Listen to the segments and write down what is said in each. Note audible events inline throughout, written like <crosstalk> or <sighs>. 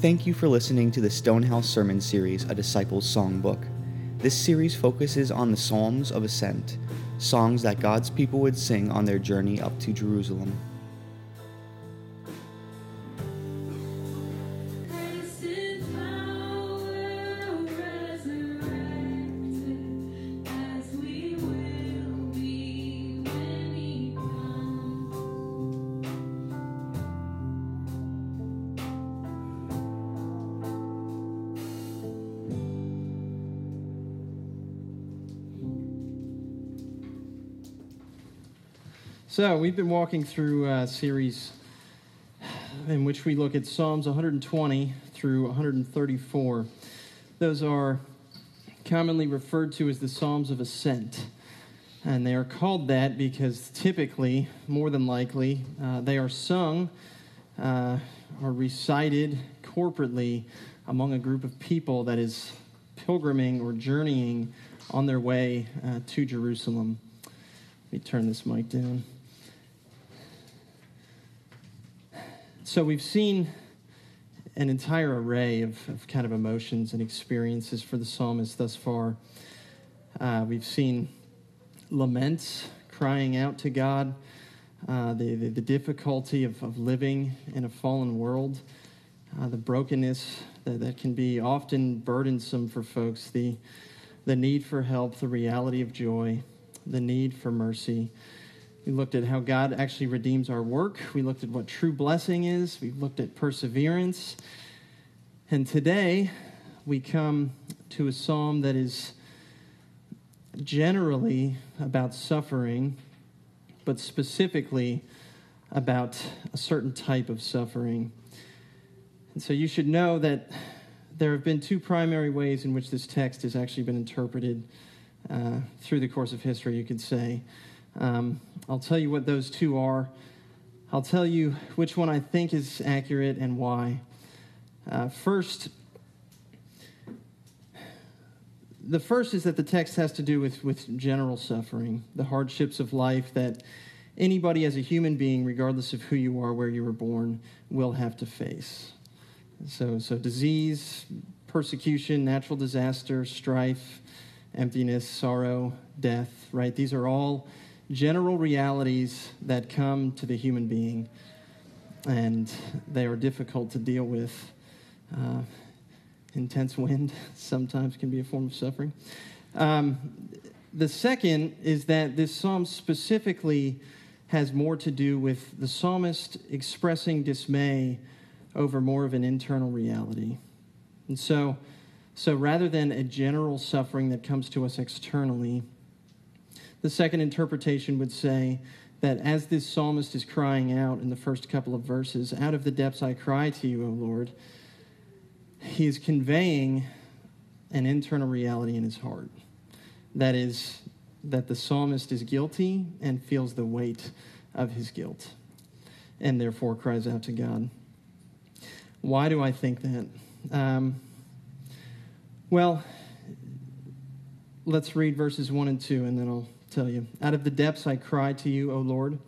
Thank you for listening to the Stonehouse Sermon Series, a Disciples Songbook. This series focuses on the Psalms of Ascent, songs that God's people would sing on their journey up to Jerusalem. So, we've been walking through a series in which we look at Psalms 120 through 134. Those are commonly referred to as the Psalms of Ascent. And they are called that because typically, more than likely, uh, they are sung uh, or recited corporately among a group of people that is pilgriming or journeying on their way uh, to Jerusalem. Let me turn this mic down. So we've seen an entire array of, of kind of emotions and experiences for the psalmist thus far. Uh, we've seen laments, crying out to God, uh, the, the, the difficulty of, of living in a fallen world, uh, the brokenness that, that can be often burdensome for folks, the, the need for help, the reality of joy, the need for mercy. We looked at how God actually redeems our work. We looked at what true blessing is. We've looked at perseverance. And today we come to a psalm that is generally about suffering, but specifically about a certain type of suffering. And so you should know that there have been two primary ways in which this text has actually been interpreted uh, through the course of history, you could say. Um, I'll tell you what those two are. I'll tell you which one I think is accurate and why. Uh, first, the first is that the text has to do with, with general suffering, the hardships of life that anybody as a human being, regardless of who you are, where you were born, will have to face. So, so disease, persecution, natural disaster, strife, emptiness, sorrow, death, right? These are all general realities that come to the human being, and they are difficult to deal with. Uh, intense wind <laughs> sometimes can be a form of suffering. Um, the second is that this psalm specifically has more to do with the psalmist expressing dismay over more of an internal reality. And so, so rather than a general suffering that comes to us externally, the second interpretation would say that as this psalmist is crying out in the first couple of verses, out of the depths I cry to you, O Lord, he is conveying an internal reality in his heart. That is, that the psalmist is guilty and feels the weight of his guilt, and therefore cries out to God. Why do I think that? Um, well, let's read verses 1 and 2, and then I'll tell you. Out of the depths I cry to you, O Lord.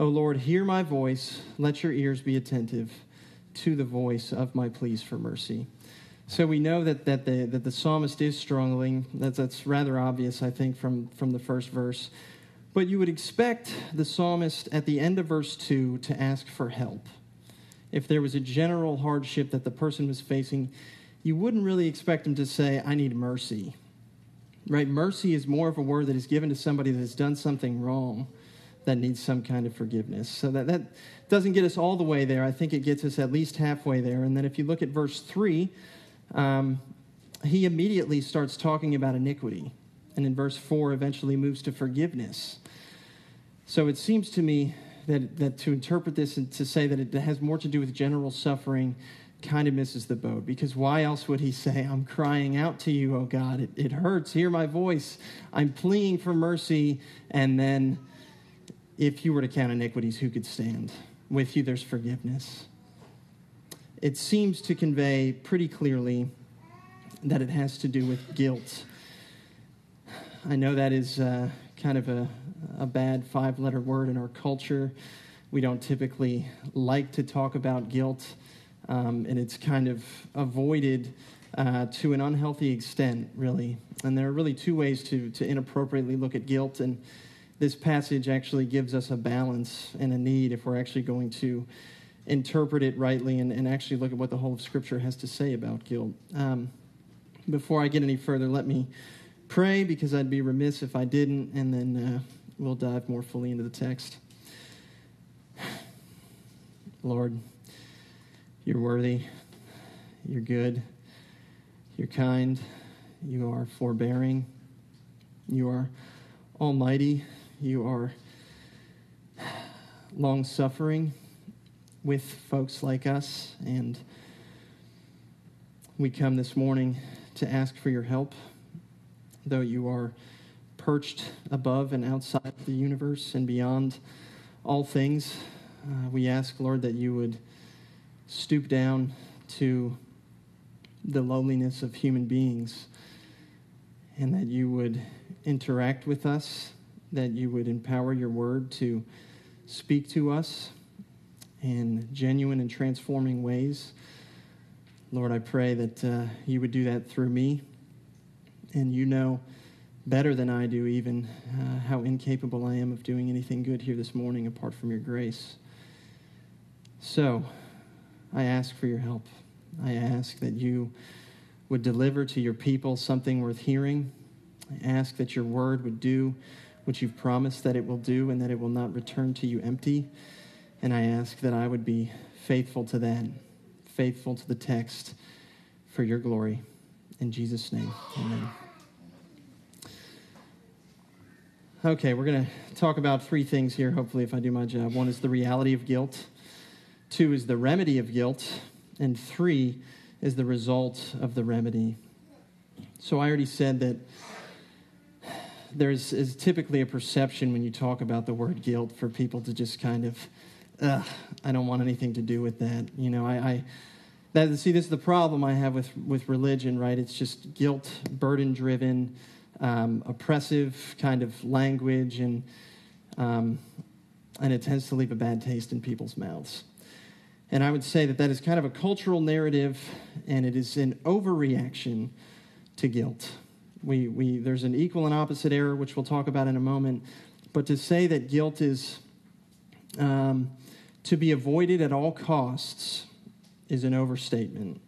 O Lord, hear my voice. Let your ears be attentive to the voice of my pleas for mercy. So we know that, that, the, that the psalmist is struggling. That's, that's rather obvious, I think, from, from the first verse. But you would expect the psalmist at the end of verse 2 to ask for help. If there was a general hardship that the person was facing, you wouldn't really expect him to say, I need mercy. Right? Mercy is more of a word that is given to somebody that has done something wrong that needs some kind of forgiveness. So that, that doesn't get us all the way there. I think it gets us at least halfway there. And then if you look at verse 3, um, he immediately starts talking about iniquity. And in verse 4, eventually moves to forgiveness. So it seems to me that, that to interpret this and to say that it has more to do with general suffering kind of misses the boat because why else would he say, I'm crying out to you, oh God? It, it hurts. Hear my voice. I'm pleading for mercy. And then, if you were to count iniquities, who could stand? With you, there's forgiveness. It seems to convey pretty clearly that it has to do with guilt. I know that is uh, kind of a, a bad five letter word in our culture. We don't typically like to talk about guilt. Um, and it's kind of avoided uh, to an unhealthy extent, really. And there are really two ways to, to inappropriately look at guilt, and this passage actually gives us a balance and a need if we're actually going to interpret it rightly and, and actually look at what the whole of Scripture has to say about guilt. Um, before I get any further, let me pray because I'd be remiss if I didn't, and then uh, we'll dive more fully into the text. <sighs> Lord, you're worthy, you're good, you're kind, you are forbearing, you are almighty, you are long suffering with folks like us, and we come this morning to ask for your help, though you are perched above and outside the universe and beyond all things. Uh, we ask, Lord, that you would stoop down to the lowliness of human beings and that you would interact with us, that you would empower your word to speak to us in genuine and transforming ways. Lord, I pray that uh, you would do that through me. And you know better than I do, even uh, how incapable I am of doing anything good here this morning apart from your grace. So, I ask for your help. I ask that you would deliver to your people something worth hearing. I ask that your word would do what you've promised that it will do and that it will not return to you empty. And I ask that I would be faithful to that, faithful to the text for your glory. In Jesus' name, amen. Okay, we're going to talk about three things here, hopefully, if I do my job. One is the reality of guilt, two is the remedy of guilt, and three is the result of the remedy. So I already said that there's is typically a perception when you talk about the word guilt for people to just kind of, Ugh, I don't want anything to do with that. You know, I, I that see this is the problem I have with with religion, right? It's just guilt, burden driven, um, oppressive kind of language, and um, and it tends to leave a bad taste in people's mouths. And I would say that that is kind of a cultural narrative, and it is an overreaction to guilt. We, we, there's an equal and opposite error, which we'll talk about in a moment. But to say that guilt is um, to be avoided at all costs is an overstatement.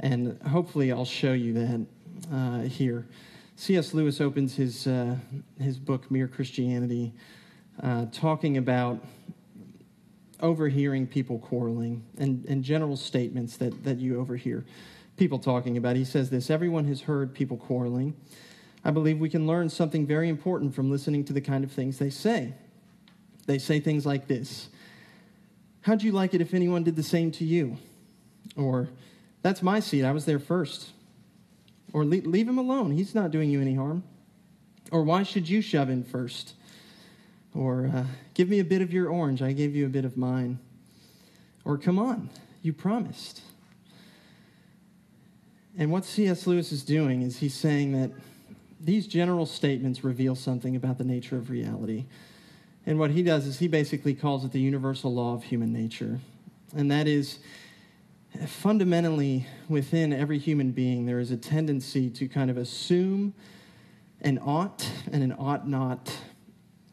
And hopefully, I'll show you that uh, here. C.S. Lewis opens his, uh, his book, Mere Christianity, uh, talking about overhearing people quarreling and, and general statements that, that you overhear people talking about. He says this Everyone has heard people quarreling. I believe we can learn something very important from listening to the kind of things they say. They say things like this How'd you like it if anyone did the same to you? Or, That's my seat. I was there first. Or, Leave him alone. He's not doing you any harm. Or, Why should you shove in first? Or, uh, Give me a bit of your orange. I gave you a bit of mine. Or, Come on. You promised. And what C.S. Lewis is doing is he's saying that these general statements reveal something about the nature of reality. And what he does is he basically calls it the universal law of human nature. And that is fundamentally within every human being, there is a tendency to kind of assume an ought and an ought not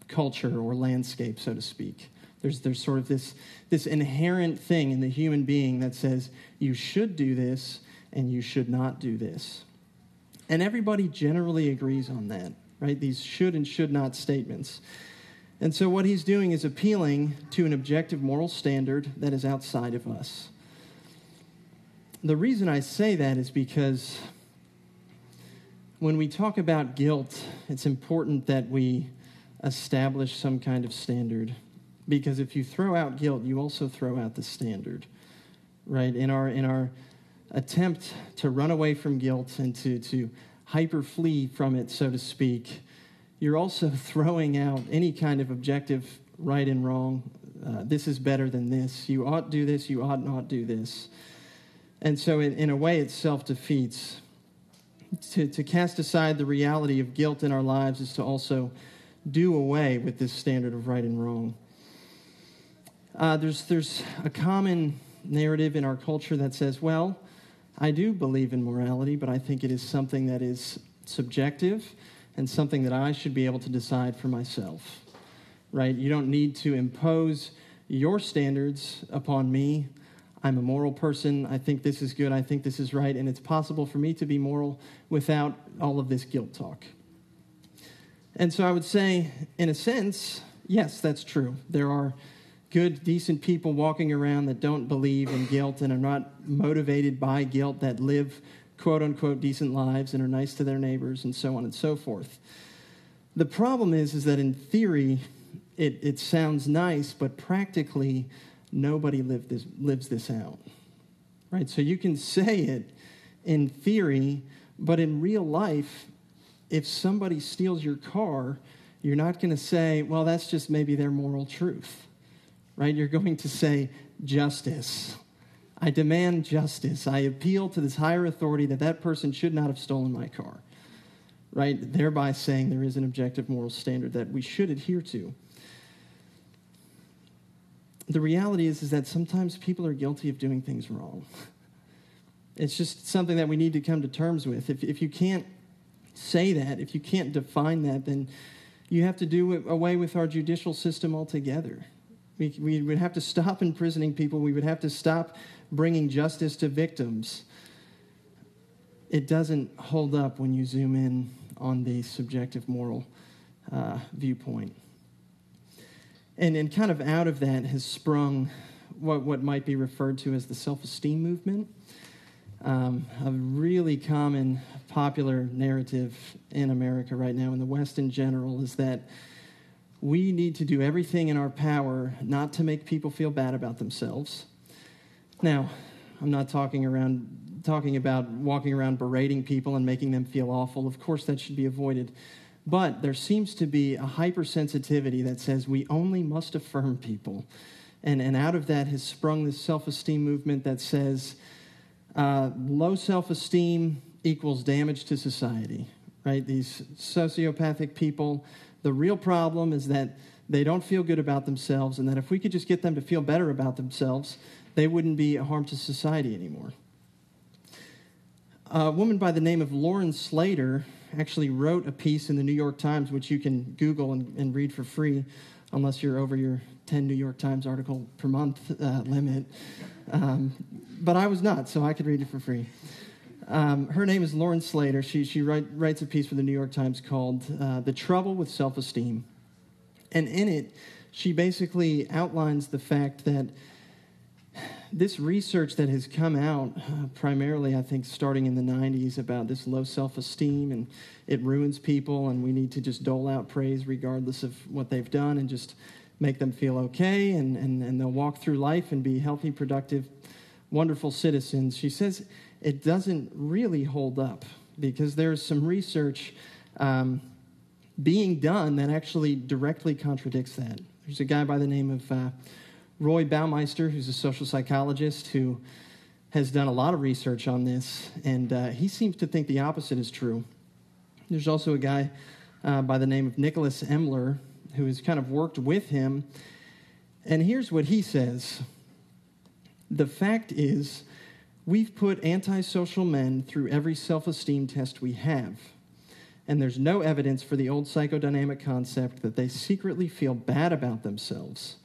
culture or landscape, so to speak. There's, there's sort of this, this inherent thing in the human being that says, you should do this and you should not do this. And everybody generally agrees on that, right? These should and should not statements. And so what he's doing is appealing to an objective moral standard that is outside of us. The reason I say that is because when we talk about guilt, it's important that we establish some kind of standard. Because if you throw out guilt, you also throw out the standard. Right? In our in our attempt to run away from guilt and to, to hyper flee from it, so to speak, you're also <laughs> throwing out any kind of objective right and wrong. Uh, this is better than this. You ought do this, you ought not do this. And so, in, in a way, it self defeats. To, to cast aside the reality of guilt in our lives is to also do away with this standard of right and wrong. Uh, there's, there's a common narrative in our culture that says, well, I do believe in morality, but I think it is something that is subjective and something that I should be able to decide for myself. Right? You don't need to impose your standards upon me. I'm a moral person. I think this is good. I think this is right. And it's possible for me to be moral without all of this guilt talk. And so I would say, in a sense, yes, that's true. There are good, decent people walking around that don't believe in guilt and are not motivated by guilt, that live quote unquote decent lives and are nice to their neighbors and so on and so forth. The problem is, is that in theory, it, it sounds nice, but practically, nobody this, lives this out. Right? So you can say it in theory, but in real life, if somebody steals your car, you're not going to say, well, that's just maybe their moral truth. Right? You're going to say, justice. I demand justice. I appeal to this higher authority that that person should not have stolen my car. Right? Thereby saying there is an objective moral standard that we should adhere to the reality is, is that sometimes people are guilty of doing things wrong. It's just something that we need to come to terms with. If, if you can't say that, if you can't define that, then you have to do away with our judicial system altogether. We, we would have to stop imprisoning people. We would have to stop bringing justice to victims. It doesn't hold up when you zoom in on the subjective moral uh, viewpoint. And, and kind of out of that has sprung what, what might be referred to as the self esteem movement. Um, a really common, popular narrative in America right now, in the West in general, is that we need to do everything in our power not to make people feel bad about themselves. Now, I'm not talking around talking about walking around berating people and making them feel awful. Of course, that should be avoided. But there seems to be a hypersensitivity that says we only must affirm people. And, and out of that has sprung this self esteem movement that says uh, low self esteem equals damage to society, right? These sociopathic people, the real problem is that they don't feel good about themselves, and that if we could just get them to feel better about themselves, they wouldn't be a harm to society anymore. A woman by the name of Lauren Slater actually wrote a piece in the New York Times, which you can Google and, and read for free, unless you're over your 10 New York Times article per month uh, limit. Um, but I was not, so I could read it for free. Um, her name is Lauren Slater. She, she write, writes a piece for the New York Times called uh, The Trouble with Self Esteem. And in it, she basically outlines the fact that this research that has come out, uh, primarily, I think, starting in the 90s, about this low self esteem and it ruins people, and we need to just dole out praise regardless of what they've done and just make them feel okay, and, and, and they'll walk through life and be healthy, productive, wonderful citizens. She says it doesn't really hold up because there's some research um, being done that actually directly contradicts that. There's a guy by the name of uh, Roy Baumeister, who's a social psychologist who has done a lot of research on this, and uh, he seems to think the opposite is true. There's also a guy uh, by the name of Nicholas Emler who has kind of worked with him, and here's what he says The fact is, we've put antisocial men through every self esteem test we have. And there's no evidence for the old psychodynamic concept that they secretly feel bad about themselves.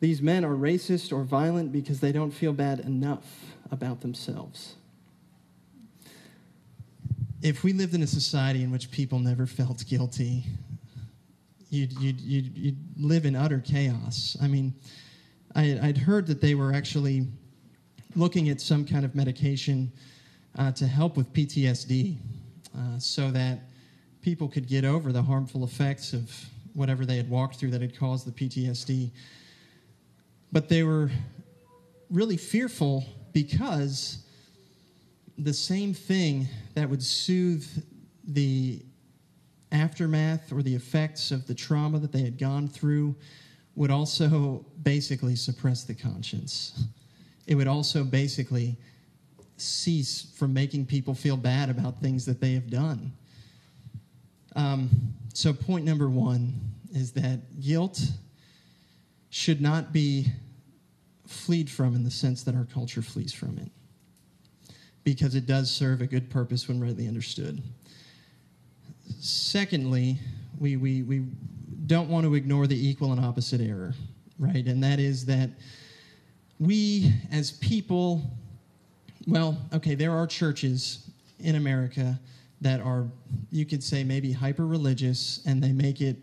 These men are racist or violent because they don't feel bad enough about themselves. If we lived in a society in which people never felt guilty, you'd, you'd, you'd, you'd live in utter chaos. I mean, I, I'd heard that they were actually looking at some kind of medication uh, to help with PTSD uh, so that people could get over the harmful effects of whatever they had walked through that had caused the PTSD. But they were really fearful because the same thing that would soothe the aftermath or the effects of the trauma that they had gone through would also basically suppress the conscience. It would also basically cease from making people feel bad about things that they have done. Um, so, point number one is that guilt should not be fleed from in the sense that our culture flees from it, because it does serve a good purpose when rightly understood. Secondly, we, we, we don't want to ignore the equal and opposite error, right? And that is that we as people, well, okay, there are churches in America that are, you could say, maybe hyper religious, and they make it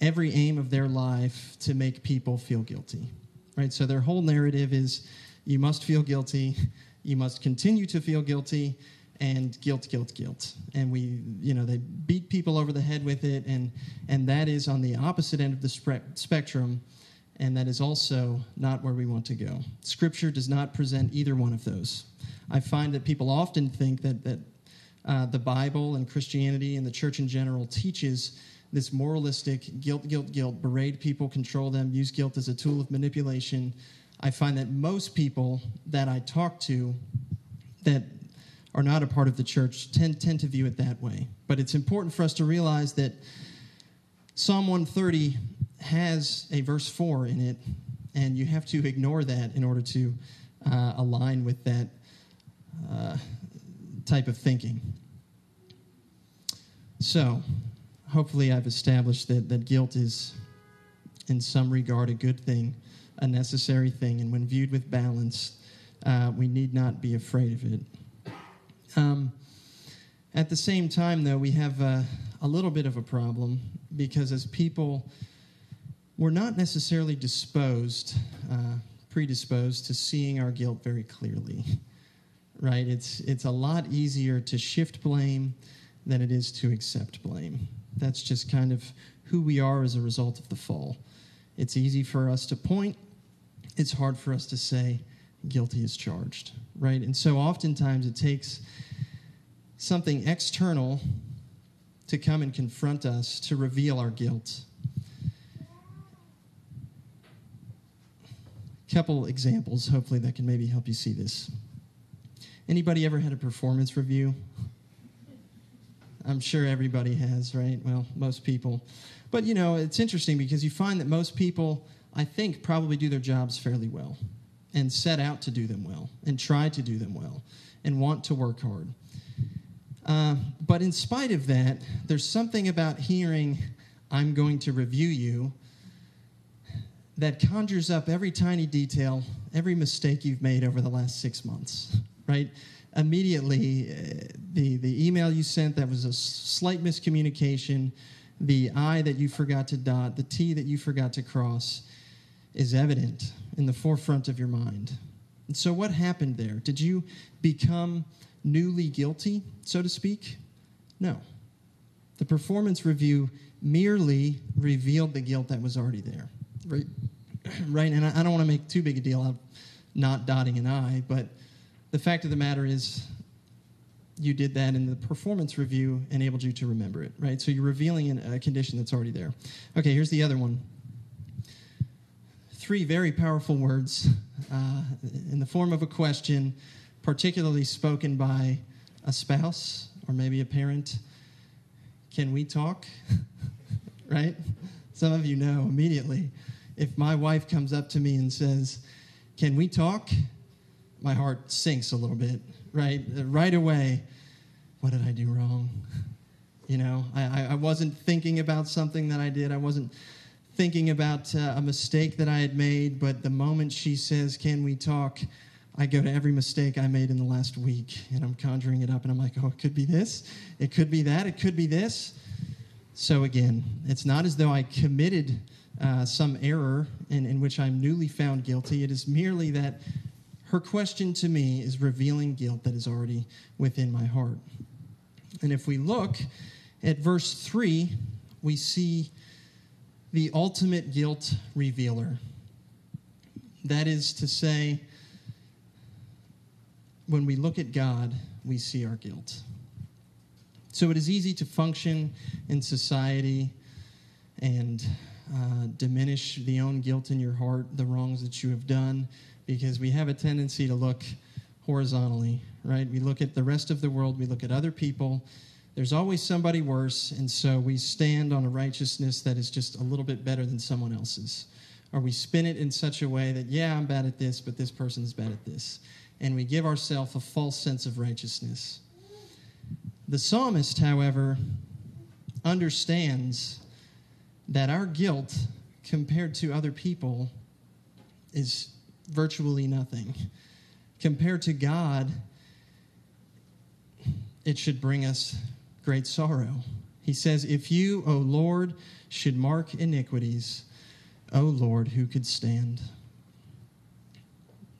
every aim of their life to make people feel guilty, right? So their whole narrative is you must feel guilty, you must continue to feel guilty, and guilt, guilt, guilt. And we, you know, they beat people over the head with it, and, and that is on the opposite end of the spre- spectrum, and that is also not where we want to go. Scripture does not present either one of those. I find that people often think that, that uh, the Bible and Christianity and the church in general teaches this moralistic guilt, guilt, guilt, berate people, control them, use guilt as a tool of manipulation. I find that most people that I talk to that are not a part of the church tend, tend to view it that way. But it's important for us to realize that Psalm 130 has a verse 4 in it, and you have to ignore that in order to uh, align with that uh, type of thinking. So, hopefully, I've established that, that guilt is, in some regard, a good thing, a necessary thing, and when viewed with balance, uh, we need not be afraid of it. Um, at the same time, though, we have uh, a little bit of a problem because as people, we're not necessarily disposed, uh, predisposed to seeing our guilt very clearly, right? It's, it's a lot easier to shift blame than it is to accept blame. That's just kind of who we are as a result of the fall. It's easy for us to point, it's hard for us to say, guilty is charged, right? And so oftentimes it takes something external to come and confront us to reveal our guilt. Couple examples, hopefully, that can maybe help you see this. Anybody ever had a performance review? I'm sure everybody has, right? Well, most people. But you know, it's interesting because you find that most people, I think, probably do their jobs fairly well and set out to do them well and try to do them well and want to work hard. Uh, but in spite of that, there's something about hearing, I'm going to review you, that conjures up every tiny detail, every mistake you've made over the last six months, right? Immediately, uh, the, the email you sent that was a slight miscommunication, the I that you forgot to dot, the T that you forgot to cross is evident in the forefront of your mind. And so, what happened there? Did you become newly guilty, so to speak? No. The performance review merely revealed the guilt that was already there. Right? <clears throat> right? And I don't want to make too big a deal of not dotting an I, but the fact of the matter is, you did that, and the performance review enabled you to remember it, right? So you're revealing a condition that's already there. Okay, here's the other one three very powerful words uh, in the form of a question, particularly spoken by a spouse or maybe a parent. Can we talk? <laughs> right? Some of you know immediately. If my wife comes up to me and says, Can we talk? My heart sinks a little bit, right? Right away. What did I do wrong? You know, I- I wasn't thinking about something that I did. I wasn't thinking about uh, a mistake that I had made, but the moment she says, Can we talk? I go to every mistake I made in the last week and I'm conjuring it up and I'm like, Oh, it could be this, it could be that, it could be this. So again, it's not as though I committed uh, some error in, in which I'm newly found guilty. It is merely that her question to me is revealing guilt that is already within my heart. And if we look at verse 3, we see the ultimate guilt revealer. That is to say, when we look at God, we see our guilt. So it is easy to function in society and uh, diminish the own guilt in your heart, the wrongs that you have done, because we have a tendency to look horizontally, right? We look at the rest of the world, we look at other people. There's always somebody worse, and so we stand on a righteousness that is just a little bit better than someone else's. or we spin it in such a way that, yeah, I'm bad at this, but this person's bad at this. And we give ourselves a false sense of righteousness. The psalmist, however, understands that our guilt compared to other people is virtually nothing. Compared to God, it should bring us great sorrow. He says, If you, O Lord, should mark iniquities, O Lord, who could stand?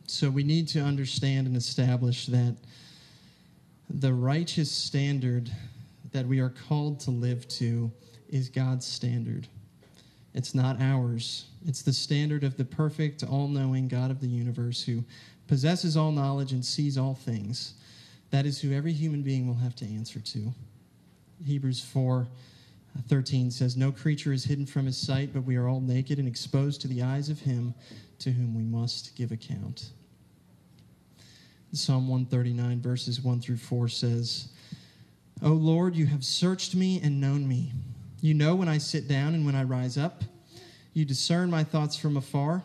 So we need to understand and establish that the righteous standard that we are called to live to is God's standard. It's not ours. It's the standard of the perfect, all knowing God of the universe who possesses all knowledge and sees all things. That is who every human being will have to answer to. Hebrews 4 uh, 13 says, No creature is hidden from his sight, but we are all naked and exposed to the eyes of him to whom we must give account. Psalm 139, verses 1 through 4 says, O Lord, you have searched me and known me. You know when I sit down and when I rise up. You discern my thoughts from afar.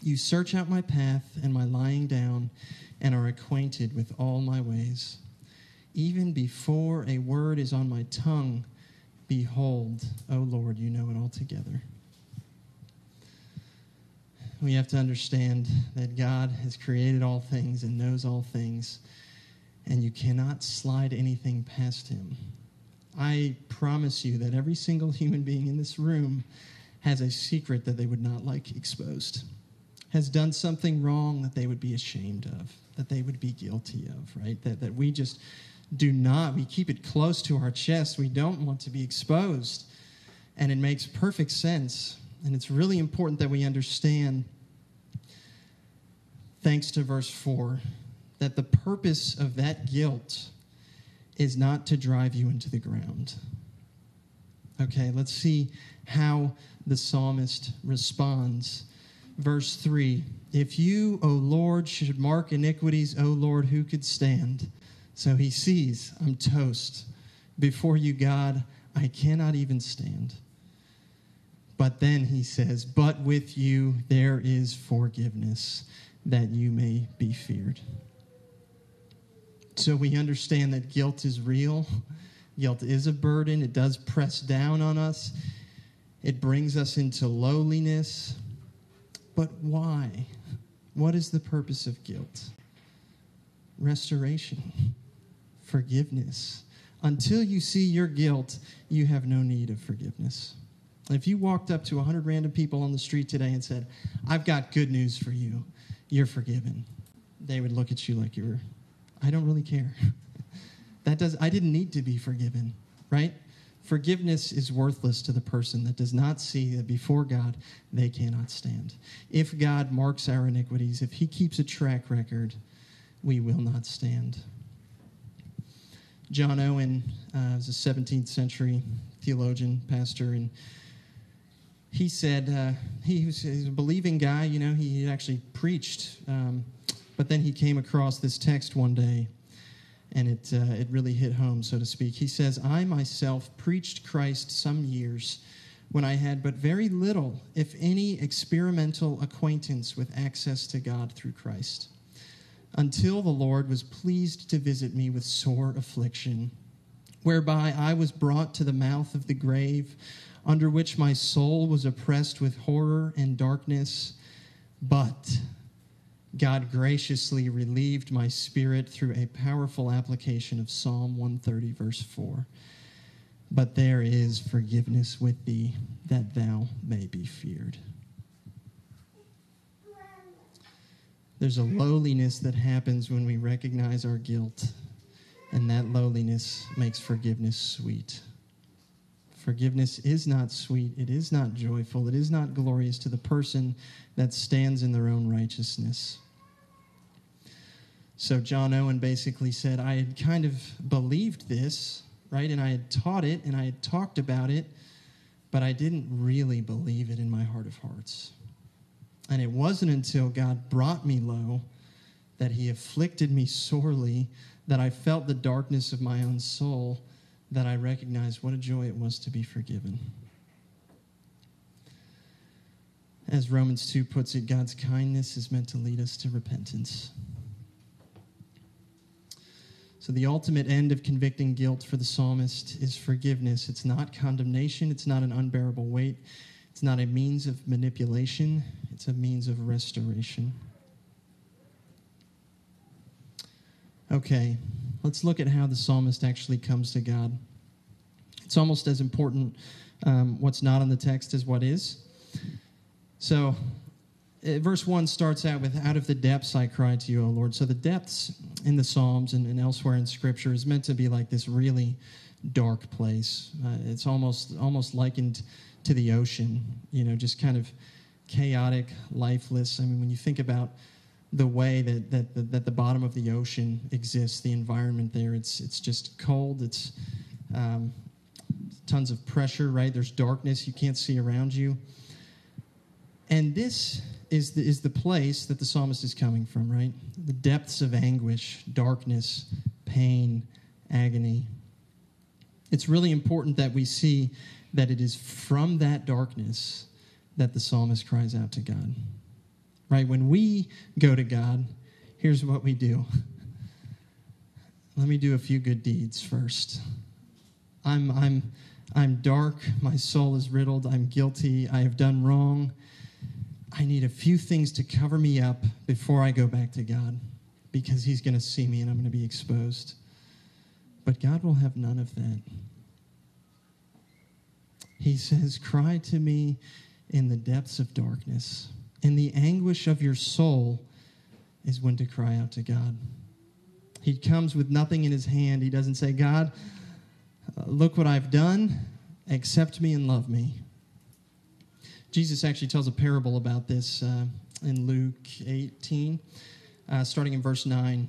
You search out my path and my lying down and are acquainted with all my ways. Even before a word is on my tongue, behold, O Lord, you know it altogether. We have to understand that God has created all things and knows all things, and you cannot slide anything past him. I promise you that every single human being in this room has a secret that they would not like exposed, has done something wrong that they would be ashamed of, that they would be guilty of, right? That, that we just do not, we keep it close to our chest. We don't want to be exposed. And it makes perfect sense. And it's really important that we understand, thanks to verse 4, that the purpose of that guilt is not to drive you into the ground. Okay, let's see how the psalmist responds. Verse 3 If you, O Lord, should mark iniquities, O Lord, who could stand? So he sees, I'm toast. Before you, God, I cannot even stand. But then he says, But with you there is forgiveness, that you may be feared. So we understand that guilt is real. Guilt is a burden. It does press down on us. It brings us into lowliness. But why? What is the purpose of guilt? Restoration, forgiveness. Until you see your guilt, you have no need of forgiveness. If you walked up to 100 random people on the street today and said, I've got good news for you, you're forgiven, they would look at you like you were, I don't really care. <laughs> that does, I didn't need to be forgiven, right? Forgiveness is worthless to the person that does not see that before God they cannot stand. If God marks our iniquities, if He keeps a track record, we will not stand. John Owen uh, was a 17th century theologian, pastor, and he said uh, he, was, he was a believing guy. You know, he actually preached, um, but then he came across this text one day, and it uh, it really hit home, so to speak. He says, "I myself preached Christ some years." When I had but very little, if any, experimental acquaintance with access to God through Christ until the Lord was pleased to visit me with sore affliction, whereby I was brought to the mouth of the grave, under which my soul was oppressed with horror and darkness. But God graciously relieved my spirit through a powerful application of Psalm 130, verse 4. But there is forgiveness with thee, that thou may be feared. There's a lowliness that happens when we recognize our guilt, and that lowliness makes forgiveness sweet. Forgiveness is not sweet, it is not joyful, it is not glorious to the person that stands in their own righteousness. So, John Owen basically said, I had kind of believed this, right? And I had taught it and I had talked about it, but I didn't really believe it in my heart of hearts. And it wasn't until God brought me low, that He afflicted me sorely, that I felt the darkness of my own soul, that I recognized what a joy it was to be forgiven. As Romans 2 puts it, God's kindness is meant to lead us to repentance. So, the ultimate end of convicting guilt for the psalmist is forgiveness. It's not condemnation, it's not an unbearable weight, it's not a means of manipulation, it's a means of restoration. Okay, let's look at how the psalmist actually comes to God. It's almost as important um, what's not in the text as what is. So, uh, verse 1 starts out with, Out of the depths I cry to you, O Lord. So, the depths in the Psalms and, and elsewhere in Scripture is meant to be like this really dark place. Uh, it's almost, almost likened to the ocean, you know, just kind of chaotic, lifeless. I mean, when you think about the way that, that, that, that the bottom of the ocean exists, the environment there, it's, it's just cold, it's um, tons of pressure, right? There's darkness, you can't see around you. And this is the, is the place that the psalmist is coming from, right? The depths of anguish, darkness, pain, agony. It's really important that we see that it is from that darkness that the psalmist cries out to God. Right? When we go to God, here's what we do. Let me do a few good deeds first. I'm, I'm, I'm dark. My soul is riddled. I'm guilty. I have done wrong. I need a few things to cover me up before I go back to God because He's going to see me and I'm going to be exposed. But God will have none of that. He says, Cry to me in the depths of darkness. In the anguish of your soul is when to cry out to God. He comes with nothing in his hand. He doesn't say, God, uh, look what I've done. Accept me and love me. Jesus actually tells a parable about this uh, in Luke 18, uh, starting in verse 9.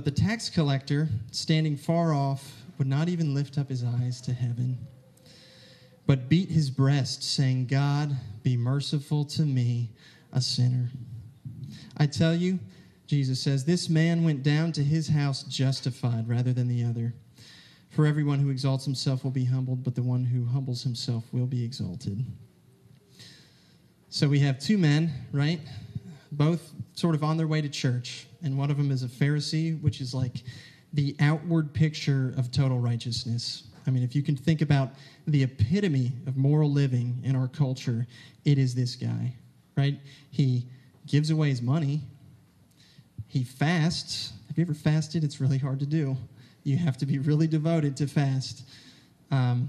But the tax collector, standing far off, would not even lift up his eyes to heaven, but beat his breast, saying, God, be merciful to me, a sinner. I tell you, Jesus says, this man went down to his house justified rather than the other. For everyone who exalts himself will be humbled, but the one who humbles himself will be exalted. So we have two men, right? Both sort of on their way to church. And one of them is a Pharisee, which is like the outward picture of total righteousness. I mean, if you can think about the epitome of moral living in our culture, it is this guy, right? He gives away his money, he fasts. Have you ever fasted? It's really hard to do. You have to be really devoted to fast. Um,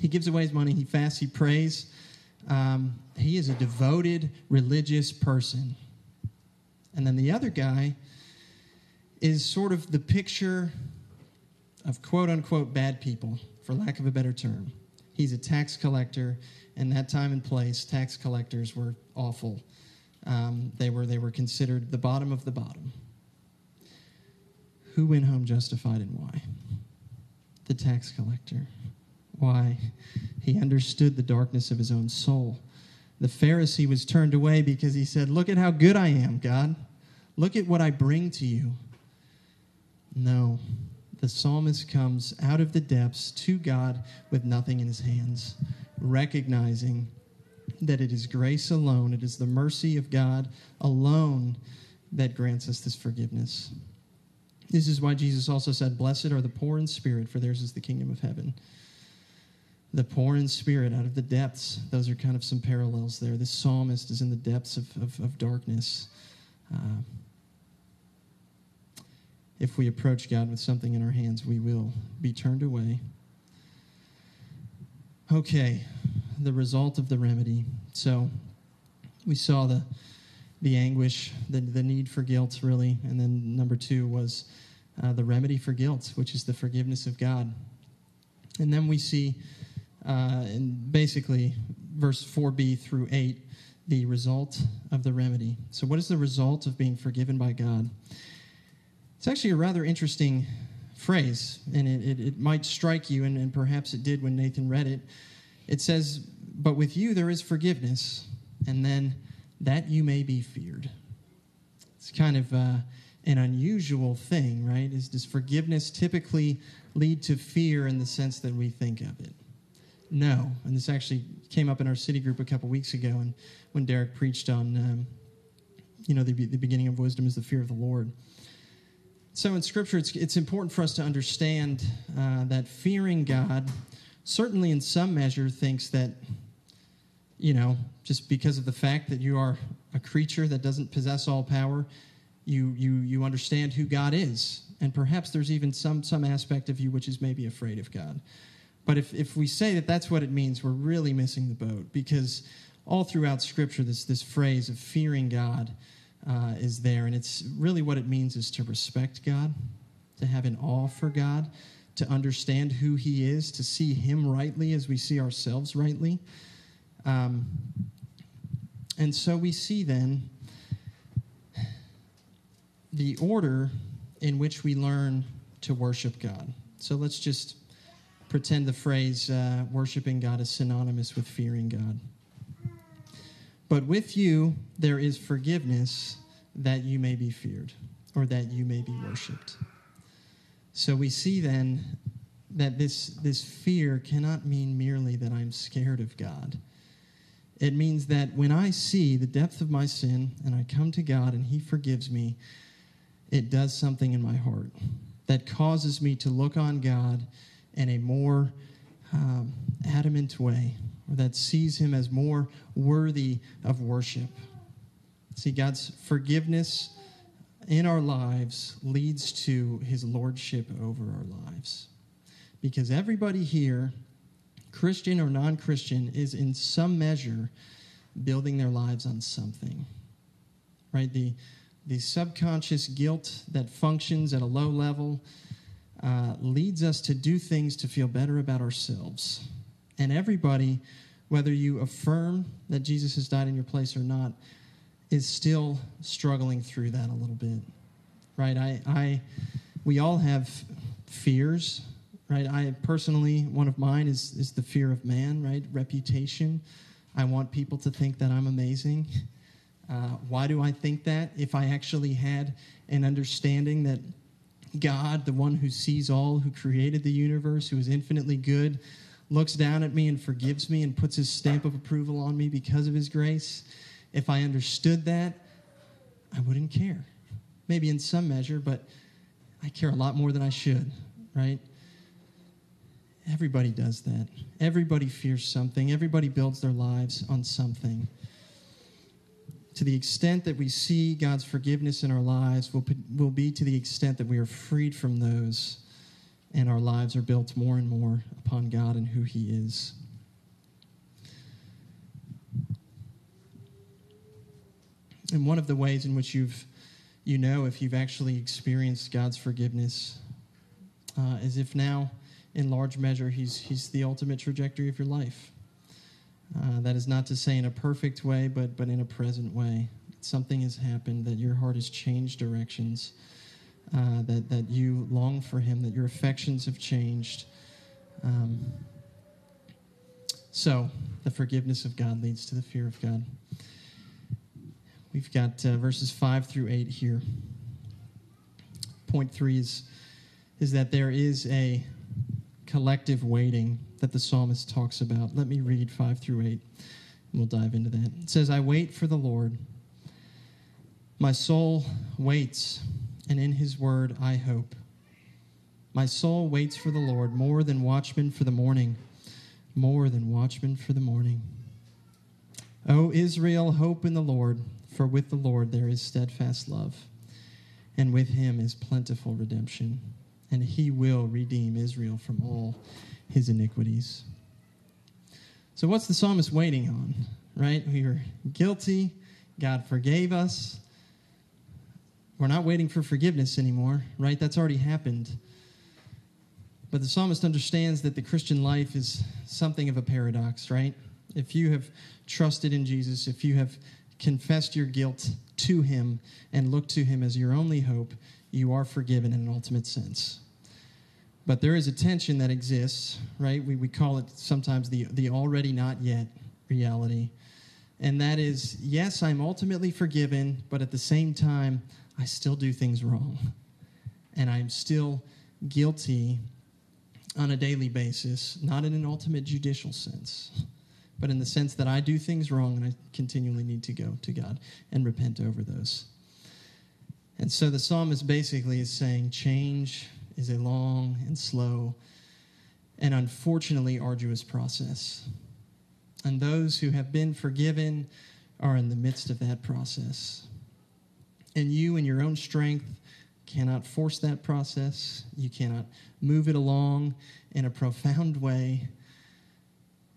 he gives away his money, he fasts, he prays. Um, he is a devoted religious person. And then the other guy is sort of the picture of quote unquote bad people, for lack of a better term. He's a tax collector, and that time and place, tax collectors were awful. Um, they, were, they were considered the bottom of the bottom. Who went home justified and why? The tax collector. Why? He understood the darkness of his own soul. The Pharisee was turned away because he said, Look at how good I am, God. Look at what I bring to you. No, the psalmist comes out of the depths to God with nothing in his hands, recognizing that it is grace alone, it is the mercy of God alone that grants us this forgiveness. This is why Jesus also said, Blessed are the poor in spirit, for theirs is the kingdom of heaven. The poor in spirit out of the depths, those are kind of some parallels there. This psalmist is in the depths of, of, of darkness. Uh, if we approach God with something in our hands, we will be turned away. Okay, the result of the remedy. So we saw the the anguish, the, the need for guilt, really. And then number two was uh, the remedy for guilt, which is the forgiveness of God. And then we see uh, and basically verse 4b through 8, the result of the remedy. So, what is the result of being forgiven by God? It's actually a rather interesting phrase, and it, it, it might strike you, and, and perhaps it did when Nathan read it. It says, But with you there is forgiveness, and then that you may be feared. It's kind of uh, an unusual thing, right? Is does forgiveness typically lead to fear in the sense that we think of it? No, and this actually came up in our city group a couple weeks ago, and when Derek preached on, um, you know, the, the beginning of wisdom is the fear of the Lord. So in Scripture, it's it's important for us to understand uh, that fearing God, certainly in some measure, thinks that you know, just because of the fact that you are a creature that doesn't possess all power, you you you understand who God is, and perhaps there's even some some aspect of you which is maybe afraid of God. But if if we say that that's what it means, we're really missing the boat because all throughout Scripture, this this phrase of fearing God uh, is there, and it's really what it means is to respect God, to have an awe for God, to understand who He is, to see Him rightly as we see ourselves rightly. Um, and so we see then the order in which we learn to worship God. So let's just pretend the phrase uh, worshiping God is synonymous with fearing God. But with you there is forgiveness that you may be feared or that you may be worshiped. So we see then that this, this fear cannot mean merely that I'm scared of God. It means that when I see the depth of my sin and I come to God and He forgives me, it does something in my heart that causes me to look on God in a more um, adamant way, or that sees Him as more worthy of worship. See, God's forgiveness in our lives leads to His lordship over our lives. Because everybody here Christian or non Christian, is in some measure building their lives on something. Right? The, the subconscious guilt that functions at a low level uh, leads us to do things to feel better about ourselves. And everybody, whether you affirm that Jesus has died in your place or not, is still struggling through that a little bit. Right? I, I, we all have fears right? I personally, one of mine is is the fear of man, right? Reputation. I want people to think that I'm amazing. Uh, why do I think that? If I actually had an understanding that God, the one who sees all, who created the universe, who is infinitely good, looks down at me and forgives me and puts his stamp of approval on me because of his grace, if I understood that, I wouldn't care. Maybe in some measure, but I care a lot more than I should, right? Everybody does that. Everybody fears something. Everybody builds their lives on something. To the extent that we see God's forgiveness in our lives, will, will be to the extent that we are freed from those and our lives are built more and more upon God and who He is. And one of the ways in which you've, you know, if you've actually experienced God's forgiveness, uh, is if now in large measure, he's, he's the ultimate trajectory of your life. Uh, that is not to say in a perfect way, but, but in a present way. Something has happened, that your heart has changed directions, uh, that, that you long for him, that your affections have changed. Um, so, the forgiveness of God leads to the fear of God. We've got uh, verses 5 through 8 here. Point 3 is, is that there is a collective waiting that the psalmist talks about. Let me read 5 through 8, and we'll dive into that. It says, I wait for the Lord. My soul waits, and in his word I hope. My soul waits for the Lord more than watchmen for the morning, more than watchmen for the morning. O Israel, hope in the Lord, for with the Lord there is steadfast love, and with him is plentiful redemption and he will redeem Israel from all his iniquities. So, what's the psalmist waiting on? Right? We were guilty. God forgave us. We're not waiting for forgiveness anymore, right? That's already happened. But the psalmist understands that the Christian life is something of a paradox, right? If you have trusted in Jesus, if you have confessed your guilt to him and looked to him as your only hope, you are forgiven in an ultimate sense. But there is a tension that exists, right? We, we call it sometimes the, the already not yet reality. And that is, yes, I'm ultimately forgiven, but at the same time, I still do things wrong. And I'm still guilty on a daily basis, not in an ultimate judicial sense, but in the sense that I do things wrong and I continually need to go to God and repent over those. And so the psalmist basically is saying change is a long and slow and unfortunately arduous process. And those who have been forgiven are in the midst of that process. And you, in your own strength, cannot force that process. You cannot move it along in a profound way.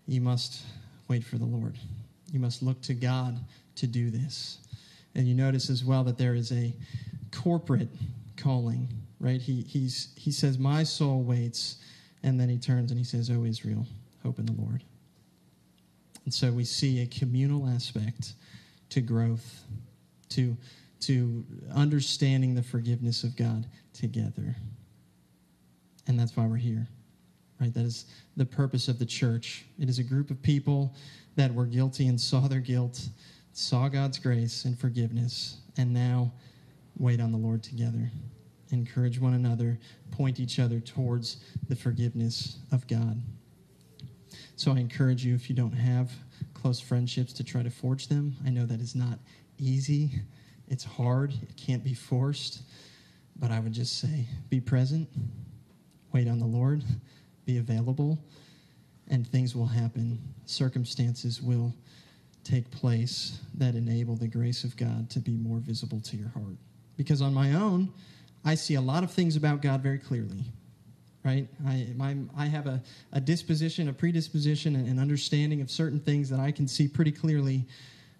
You must wait for the Lord. You must look to God to do this. And you notice as well that there is a corporate calling, right? He, he's, he says, My soul waits. And then he turns and he says, O Israel, hope in the Lord. And so we see a communal aspect to growth, to, to understanding the forgiveness of God together. And that's why we're here, right? That is the purpose of the church. It is a group of people that were guilty and saw their guilt, saw God's grace and forgiveness, and now wait on the Lord together. Encourage one another, point each other towards the forgiveness of God. So I encourage you, if you don't have close friendships, to try to forge them. I know that is not easy, it's hard, it can't be forced. But I would just say be present, wait on the Lord, be available, and things will happen. Circumstances will take place that enable the grace of God to be more visible to your heart. Because on my own, I see a lot of things about God very clearly right? I, my, I have a, a disposition, a predisposition, and an understanding of certain things that I can see pretty clearly.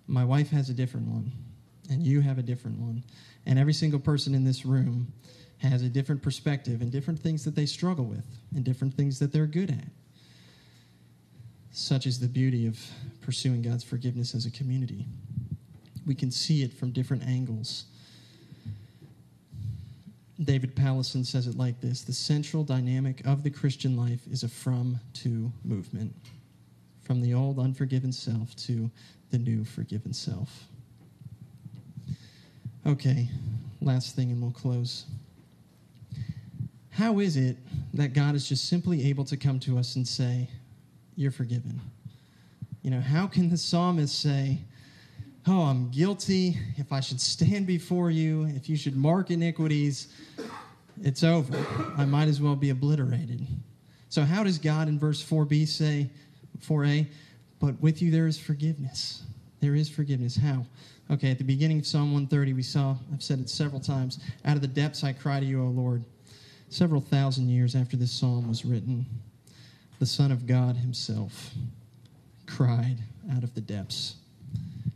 My wife has a different one, and you have a different one. And every single person in this room has a different perspective and different things that they struggle with and different things that they're good at. Such is the beauty of pursuing God's forgiveness as a community. We can see it from different angles. David Powlison says it like this The central dynamic of the Christian life is a from to movement, from the old unforgiven self to the new forgiven self. Okay, last thing, and we'll close. How is it that God is just simply able to come to us and say, You're forgiven? You know, how can the psalmist say, Oh, I'm guilty. If I should stand before you, if you should mark iniquities, it's over. I might as well be obliterated. So, how does God in verse 4b say, 4a, but with you there is forgiveness? There is forgiveness. How? Okay, at the beginning of Psalm 130, we saw, I've said it several times, out of the depths I cry to you, O Lord. Several thousand years after this psalm was written, the Son of God himself cried out of the depths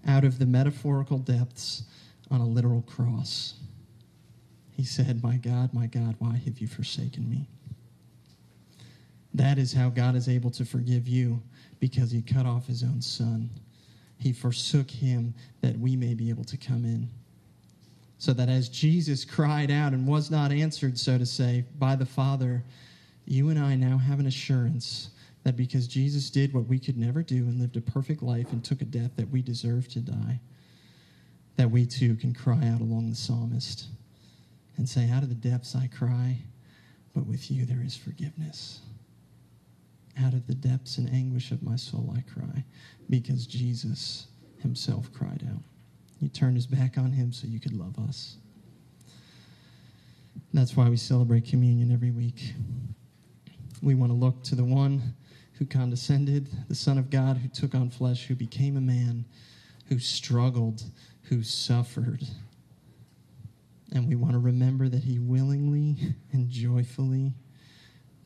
out of the metaphorical depths on a literal cross. He said, My God, my God, why have you forsaken me? That is how God is able to forgive you because he cut off his own son. He forsook him that we may be able to come in. So that as Jesus cried out and was not answered, so to say, by the Father, you and I now have an assurance that because Jesus did what we could never do and lived a perfect life and took a death that we deserve to die, that we too can cry out along the psalmist and say, Out of the depths I cry, but with you there is forgiveness. Out of the depths and anguish of my soul I cry, because Jesus himself cried out. He turned his back on him so you could love us. That's why we celebrate communion every week. We want to look to the one who condescended, the Son of God who took on flesh, who became a man, who struggled, who suffered. And we want to remember that he willingly and joyfully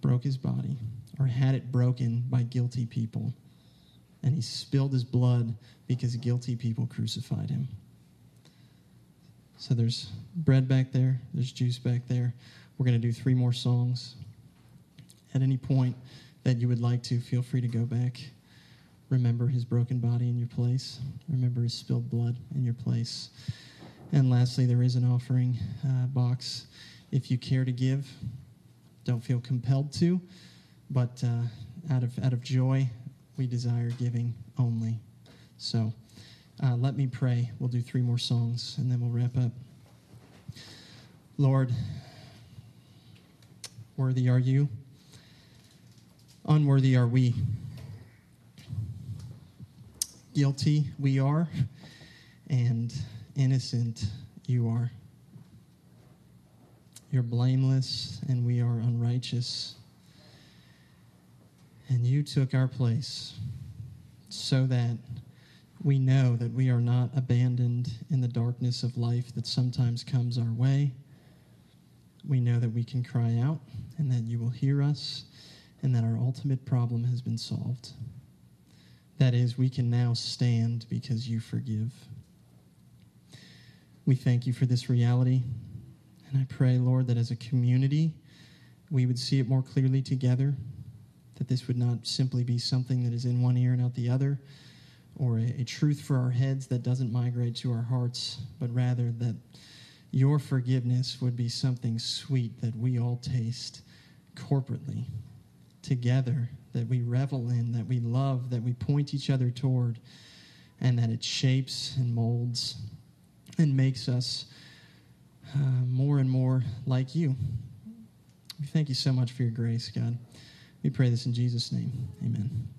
broke his body or had it broken by guilty people. And he spilled his blood because guilty people crucified him. So there's bread back there, there's juice back there. We're going to do three more songs. at any point that you would like to, feel free to go back. Remember his broken body in your place. Remember his spilled blood in your place. And lastly, there is an offering uh, box. If you care to give, don't feel compelled to, but uh, out of out of joy, we desire giving only. So, uh, let me pray. We'll do three more songs, and then we'll wrap up. Lord, worthy are you. Unworthy are we. Guilty we are, and innocent you are. You're blameless, and we are unrighteous. And you took our place so that we know that we are not abandoned in the darkness of life that sometimes comes our way. We know that we can cry out and that you will hear us and that our ultimate problem has been solved. That is, we can now stand because you forgive. We thank you for this reality. And I pray, Lord, that as a community, we would see it more clearly together, that this would not simply be something that is in one ear and out the other, or a, a truth for our heads that doesn't migrate to our hearts, but rather that your forgiveness would be something sweet that we all taste corporately, together, that we revel in, that we love, that we point each other toward, and that it shapes and molds and makes us uh, more and more like you. We thank you so much for your grace, God. We pray this in Jesus' name. Amen.